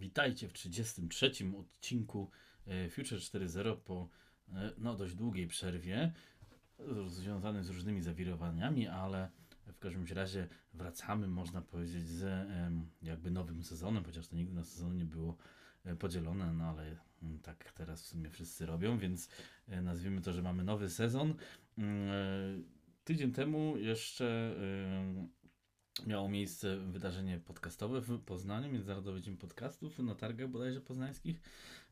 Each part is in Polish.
Witajcie w 33 odcinku e, Future 4.0 po e, no, dość długiej przerwie, związanej z różnymi zawirowaniami, ale w każdym razie wracamy, można powiedzieć, z jakby nowym sezonem, chociaż to nigdy na sezon nie było e, podzielone, no ale mm, tak teraz w sumie wszyscy robią, więc nazwijmy to, że mamy nowy sezon. Mm, Tydzień temu jeszcze miało miejsce wydarzenie podcastowe w Poznaniu, Międzynarodowy Dzień Podcastów na targach bodajże poznańskich.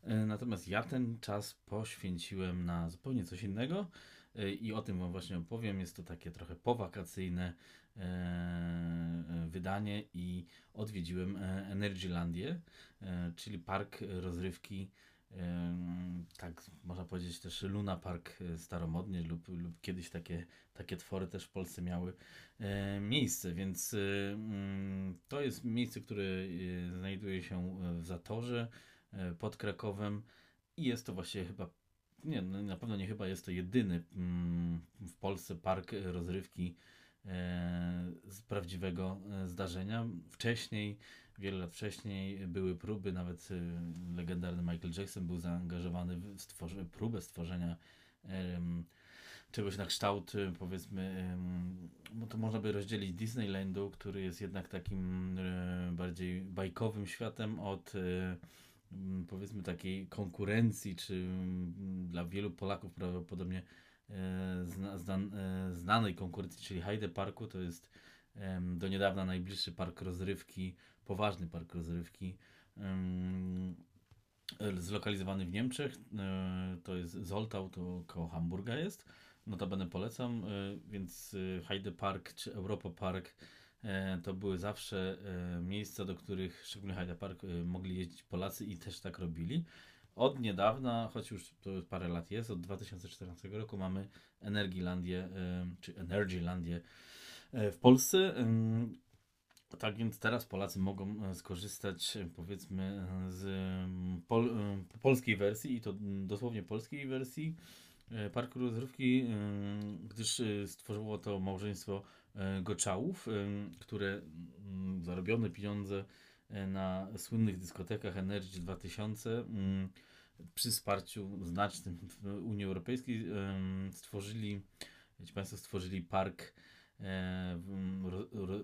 E, Natomiast ja ten czas poświęciłem na zupełnie coś innego e, i o tym Wam właśnie opowiem. Jest to takie trochę powakacyjne e, wydanie i odwiedziłem Energylandię, czyli park rozrywki tak można powiedzieć też Luna Park e, staromodnie lub, lub kiedyś takie, takie twory też w Polsce miały e, miejsce, więc e, mm, to jest miejsce, które znajduje się w Zatorze pod Krakowem i jest to właściwie chyba, nie, no na pewno nie chyba, jest to jedyny mm, w Polsce park rozrywki z prawdziwego zdarzenia. Wcześniej Wiele lat wcześniej były próby, nawet y, legendarny Michael Jackson był zaangażowany w próbę stworzenia em, czegoś na kształt, y, powiedzmy, em, no to można by rozdzielić Disneylandu, który jest jednak takim e, bardziej bajkowym światem od e, m, powiedzmy takiej konkurencji, czy m, dla wielu Polaków prawdopodobnie e, zna, znan, e, znanej konkurencji, czyli Hyde Parku, to jest do niedawna najbliższy park rozrywki poważny park rozrywki zlokalizowany w Niemczech. e, To jest Zoltau, to koło Hamburga jest. Notabene polecam, e, więc e, Heide Park czy Europa Park to były zawsze miejsca, do których, szczególnie Heide Park, mogli jeździć Polacy i też tak robili. Od niedawna, choć już to parę lat jest, od 2014 roku mamy Energilandię, czy Energylandię w Polsce. Tak więc teraz Polacy mogą e, skorzystać e, powiedzmy e, z pol, polskiej wersji i to dosłownie polskiej wersji e, parku rozrywki, gdyż e, stworzyło to małżeństwo e, Goczałów, które zarobione pieniądze e, na słynnych dyskotekach Energy 2000 mm, przy wsparciu znacznym w Unii Europejskiej stworzyli, wiecie Państwo, stworzyli park e,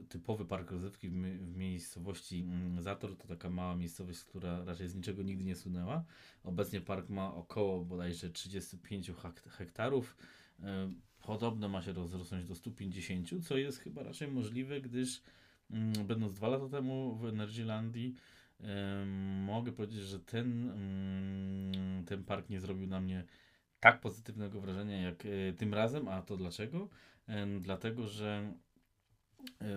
typowy park rozrywki w, mi- w miejscowości mm, Zator to taka mała miejscowość, która raczej z niczego nigdy nie słynęła. Obecnie park ma około bodajże 35 hek- hektarów. E, Podobno ma się rozrosnąć do 150, co jest chyba raczej możliwe, gdyż mm, będąc dwa lata temu w Energylandii em, mogę powiedzieć, że ten, mm, ten park nie zrobił na mnie tak pozytywnego wrażenia jak e, tym razem, a to dlaczego? Dlatego, że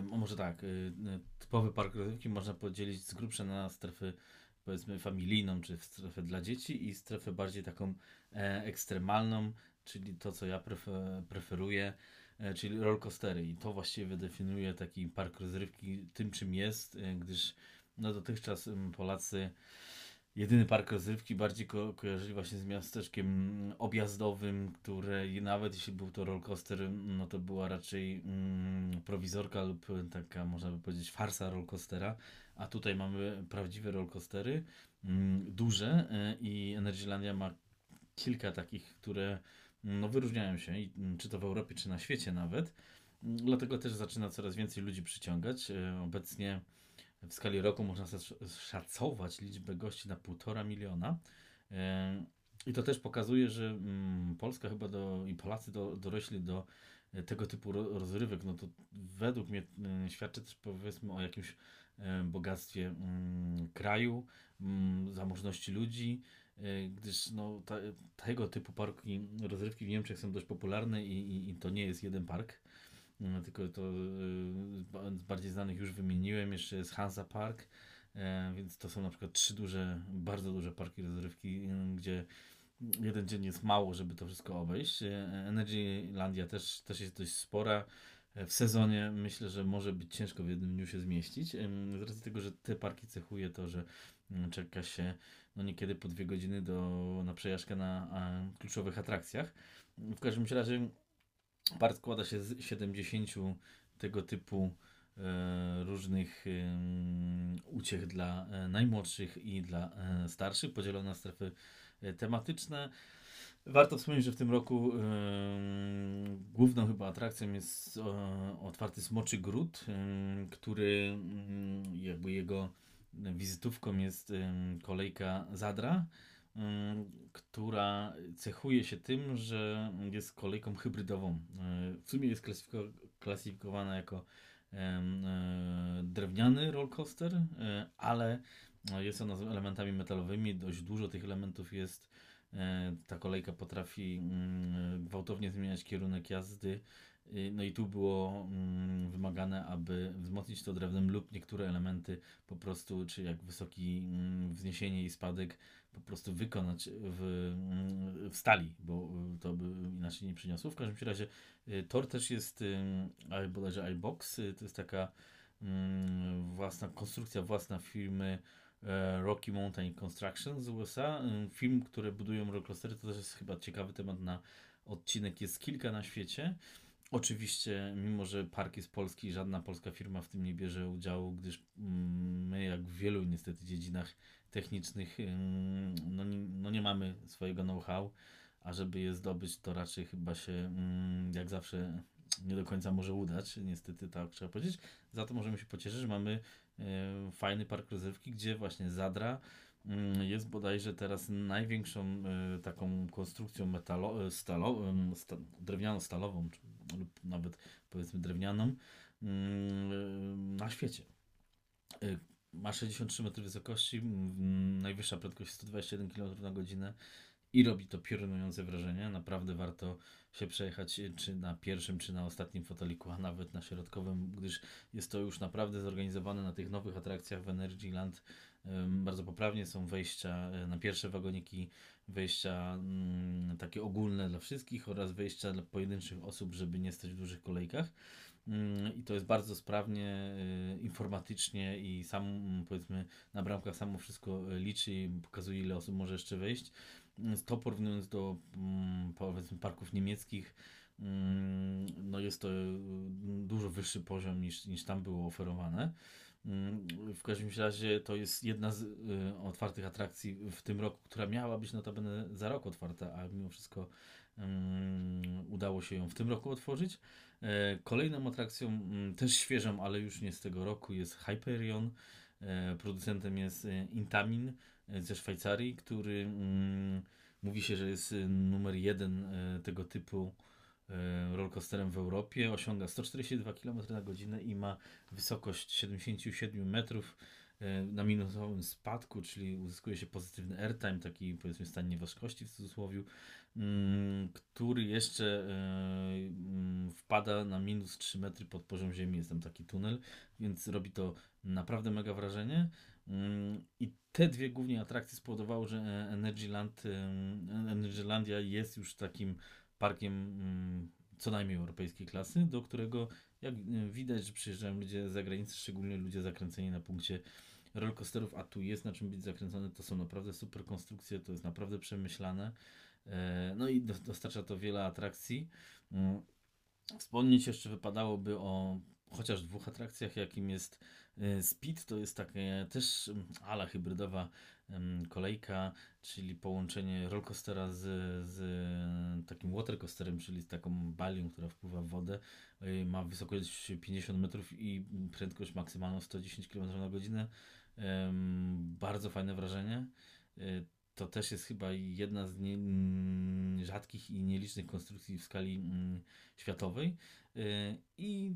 może tak, y, y, typowy park rozrywki można podzielić z grubsza na strefę powiedzmy familijną, czy strefę dla dzieci i strefę bardziej taką e, ekstremalną, czyli to, co ja prefe, preferuję, e, czyli rollercoastery i to właściwie definiuje taki park rozrywki tym, czym jest, e, gdyż no dotychczas Polacy jedyny park rozrywki bardziej ko kojarzyli właśnie z miasteczkiem objazdowym, które nawet jeśli był to rollercoaster, no to była raczej mm, prowizorka lub taka, można by powiedzieć, farsa rollercoastera, a tutaj mamy prawdziwe rollercoastery, mm, duże e, i Energylandia ma kilka takich, które no, wyróżniają się, i, mm, czy to w Europie, czy na świecie nawet. Mm, Dlatego też zaczyna coraz więcej ludzi przyciągać. E, Obecnie w skali roku można szacować liczbę gości na półtora miliona. E, I to też pokazuje, że mm, Polska chyba do, i Polacy do, dorośli do e, tego typu ro, rozrywek. No to według mnie e, świadczy też powiedzmy o jakimś bogactwie mm, kraju, mm, zamożności ludzi, gdyż no, ta, tego typu parki rozrywki w Niemczech są dość popularne i, i, i to nie jest jeden park. Tylko to bardziej znanych już wymieniłem. Jeszcze jest Hansa Park, e, więc to są na przykład trzy duże, bardzo duże parki rozrywki, y, gdzie jeden dzień jest mało, żeby to wszystko obejść. E, Energylandia też, też jest dość spora. E, W sezonie myślę, że może być ciężko w jednym dniu się zmieścić. Z racji tego, że te parki cechuje to, że mm, czeka się no niekiedy po dwie godziny do, na przejażdżkę na kluczowych atrakcjach. W każdym razie Park składa się z 70 tego typu e, różnych uciech dla najmłodszych i dla starszych, podzielone na strefy tematyczne. Warto wspomnieć, że w tym roku główną chyba atrakcją jest otwarty Smoczy Gród, który jakby jego wizytówką jest kolejka Zadra która cechuje się tym, że jest kolejką hybrydową. E, w sumie jest klasyfikowana jako e, drewniany rollcoaster, e, ale jest ona z elementami metalowymi. Dość dużo tych elementów jest. Ta kolejka potrafi mm, gwałtownie zmieniać kierunek jazdy. No i tu było mm, wymagane, aby wzmocnić to drewnem lub niektóre elementy po prostu, czy jak wysoki mm, wzniesienie i spadek, po prostu wykonać w, w stali, bo to by inaczej nie przyniosło. W każdym razie y, tor też jest y, bodajże iBox, y, to jest taka mm, własna konstrukcja, własna firmy e, Rocky Mountain Construction z USA. Film, które budują rollcoastery, to też jest chyba ciekawy temat na odcinek. Jest kilka na świecie. Oczywiście, mimo że park jest polski, żadna polska firma w tym nie bierze udziału, gdyż mm, my, jak w wielu niestety dziedzinach technicznych, no, no nie mamy swojego know-how, a żeby je zdobyć, to raczej chyba się, jak zawsze, nie do końca może udać. Niestety tak trzeba powiedzieć. Za to możemy się pocieszyć, że mamy e, fajny park rozrywki, gdzie właśnie Zadra jest bodajże teraz największą e, taką konstrukcją metalo, stalo, sta, drewniano-stalową, lub nawet powiedzmy drewnianą na świecie e, ma 63 metry wysokości, najwyższa prędkość 121 km na godzinę i robi to piorunujące wrażenie. Naprawdę warto się przejechać e, czy na pierwszym, czy na ostatnim foteliku, a nawet na środkowym, gdyż jest to już naprawdę zorganizowane na tych nowych atrakcjach w Energyland. Bardzo poprawnie są wejścia e, na pierwsze wagoniki, wejścia mm, takie ogólne dla wszystkich oraz wejścia dla pojedynczych osób, żeby nie stać w dużych kolejkach. Mm, i to jest bardzo sprawnie, y, informatycznie i sam mm, powiedzmy na bramkach samo wszystko y, liczy i pokazuje ile osób może jeszcze wejść. To porównując do powiedzmy parków niemieckich, no jest to dużo wyższy poziom niż, niż tam było oferowane. W każdym razie to jest jedna z otwartych atrakcji w tym roku, która miała być notabene za rok otwarta, a mimo wszystko udało się ją w tym roku otworzyć. E, kolejną atrakcją, mm, też świeżą, ale już nie z tego roku, jest Hyperion. E, producentem jest e, Intamin ze Szwajcarii, który mm, mówi się, że jest numer jeden tego typu rollercoasterem w Europie. Osiąga 142 km na godzinę i ma wysokość 77 metrów na minusowym spadku, czyli uzyskuje się pozytywny airtime, taki powiedzmy stan nieważkości w cudzysłowie, Mm, który jeszcze e, mm, wpada na minus 3 metry pod poziom ziemi. Jest tam taki tunel, więc robi to naprawdę mega wrażenie. Mm, I te dwie głównie atrakcje spowodowały, że Energyland, e, Energylandia jest już takim parkiem co najmniej europejskiej klasy, do którego jak e, widać, że przyjeżdżają ludzie z zagranicy, szczególnie ludzie zakręceni na punkcie rollercoasterów, a tu jest na czym być zakręcony, to są naprawdę super konstrukcje, to jest naprawdę przemyślane. E, no i dostarcza to wiele atrakcji. Mm, wspomnieć jeszcze wypadałoby o chociaż dwóch atrakcjach, jakim jest e, Speed, to jest takie też mm, ala hybrydowa kolejka, czyli połączenie rollcoastera z, z takim watercoasterem, czyli z taką balią, która wpływa w wodę. E, ma wysokość 50 metrów i prędkość maksymalną 110 km na godzinę. Bardzo fajne wrażenie to też jest chyba jedna z nie, mm, rzadkich i nielicznych konstrukcji w skali mm, światowej. Y, I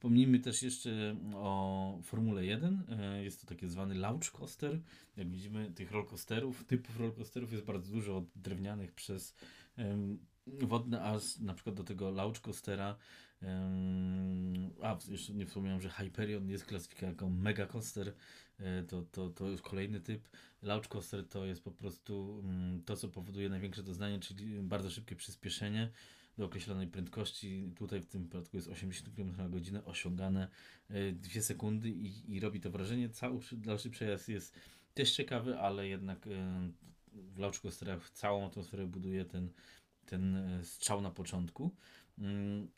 Wspomnijmy też jeszcze o Formule 1. Y, jest to taki zwany launch coaster. Jak widzimy, tych rollcoasterów, typów rollcoasterów jest bardzo dużo, od drewnianych przez wodne, aż na przykład do tego launch coastera. A, jeszcze nie wspomniałem, że Hyperion jest klasyfikowany jako mega coaster. E, to, to, to kolejny typ. Launch coaster to jest po prostu mm, to, co powoduje największe doznanie, czyli bardzo szybkie przyspieszenie do określonej prędkości. Tutaj w tym przypadku jest 80 km na godzinę, osiągane 2 e, sekundy i, i robi to wrażenie. Cały dalszy przejazd jest też ciekawy, ale jednak e, w launch coasterach całą atmosferę buduje ten, ten strzał na początku. Mm,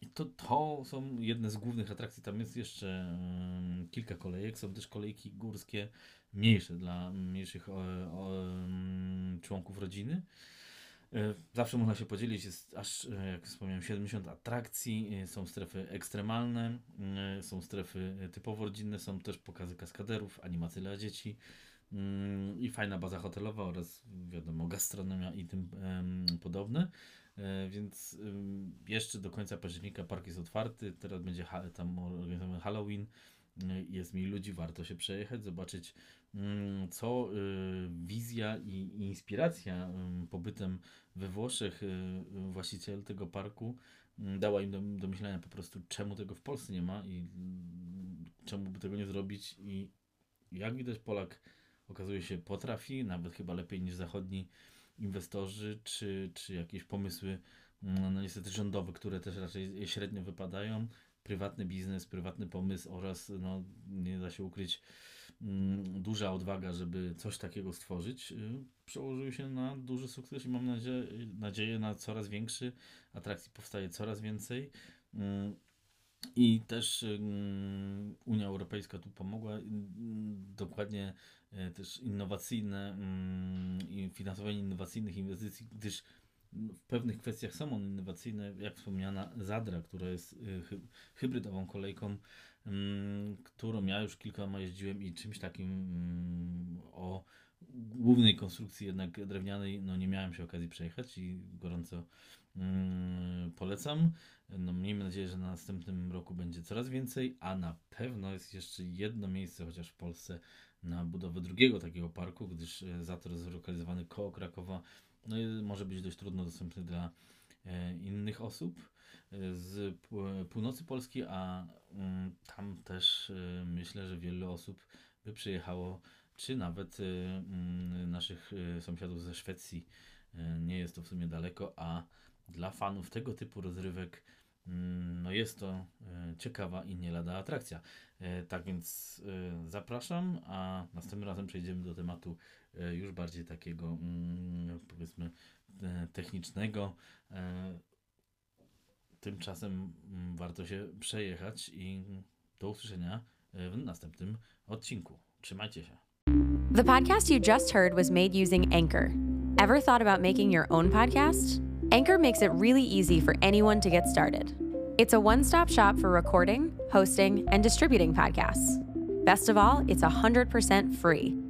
I to, to są jedne z głównych atrakcji. Tam jest jeszcze mm, kilka kolejek. Są też kolejki górskie, mniejsze dla mniejszych mm, członków rodziny. E, zawsze można się podzielić, jest aż, e, jak wspomniałem, 70 atrakcji, e, są strefy ekstremalne, są strefy typowo rodzinne, są też pokazy kaskaderów, animacje dla dzieci mm, i fajna baza hotelowa oraz wiadomo gastronomia i tym podobne. Więc jeszcze do końca października park jest otwarty, teraz będzie tam organizowany Halloween, jest mi ludzi, warto się przejechać, zobaczyć Mm, co y, wizja i inspiracja pobytem we Włoszech y, właściciel tego parku mm, dała im do, do myślenia po prostu, czemu tego w Polsce nie ma i mm, czemu by tego nie zrobić. I jak widać, Polak okazuje się potrafi, nawet chyba lepiej niż zachodni inwestorzy, czy, czy jakieś pomysły, no niestety rządowe, które też raczej średnio wypadają. Prywatny biznes, prywatny pomysł oraz, no, nie da się ukryć, Mm, duża odwaga, żeby coś takiego stworzyć, y, przełożyły się na duży sukces i mam nadzieję, nadzieję na coraz większy. Atrakcji powstaje coraz więcej. Mm, I też mm, Unia Europejska tu pomogła. Dokładnie też innowacyjne i finansowanie innowacyjnych inwestycji, gdyż w pewnych kwestiach są one innowacyjne, jak wspomniana Zadra, która jest y, hybrydową kolejką Mm, którą ja już kilkoma jeździłem i czymś takim mm, o głównej konstrukcji jednak drewnianej no nie miałem się okazji przejechać i gorąco mm, polecam. No miejmy nadzieję, że na następnym roku będzie coraz więcej, a na pewno jest jeszcze jedno miejsce, chociaż w Polsce, na budowę drugiego takiego parku, gdyż e, Zator jest zlokalizowany koło Krakowa, no i może być dość trudno dostępny dla e, innych osób z północy Polski, a mm, tam też y, myślę, że wiele osób by przyjechało, czy nawet mm, naszych sąsiadów ze Szwecji. Nie jest to w sumie daleko, a dla fanów tego typu rozrywek mm, no jest to ciekawa i nie lada atrakcja. Tak więc zapraszam, a następnym razem przejdziemy do tematu już bardziej takiego powiedzmy technicznego Tymczasem mm, warto się przejechać i do usłyszenia w następnym odcinku. Trzymajcie się. The podcast you just heard was made using Anchor. Ever thought about making your own podcast? Anchor makes it really easy for anyone to get started. It's a one stop shop for recording, hosting, and distributing podcasts. Best of all, it's 100% free.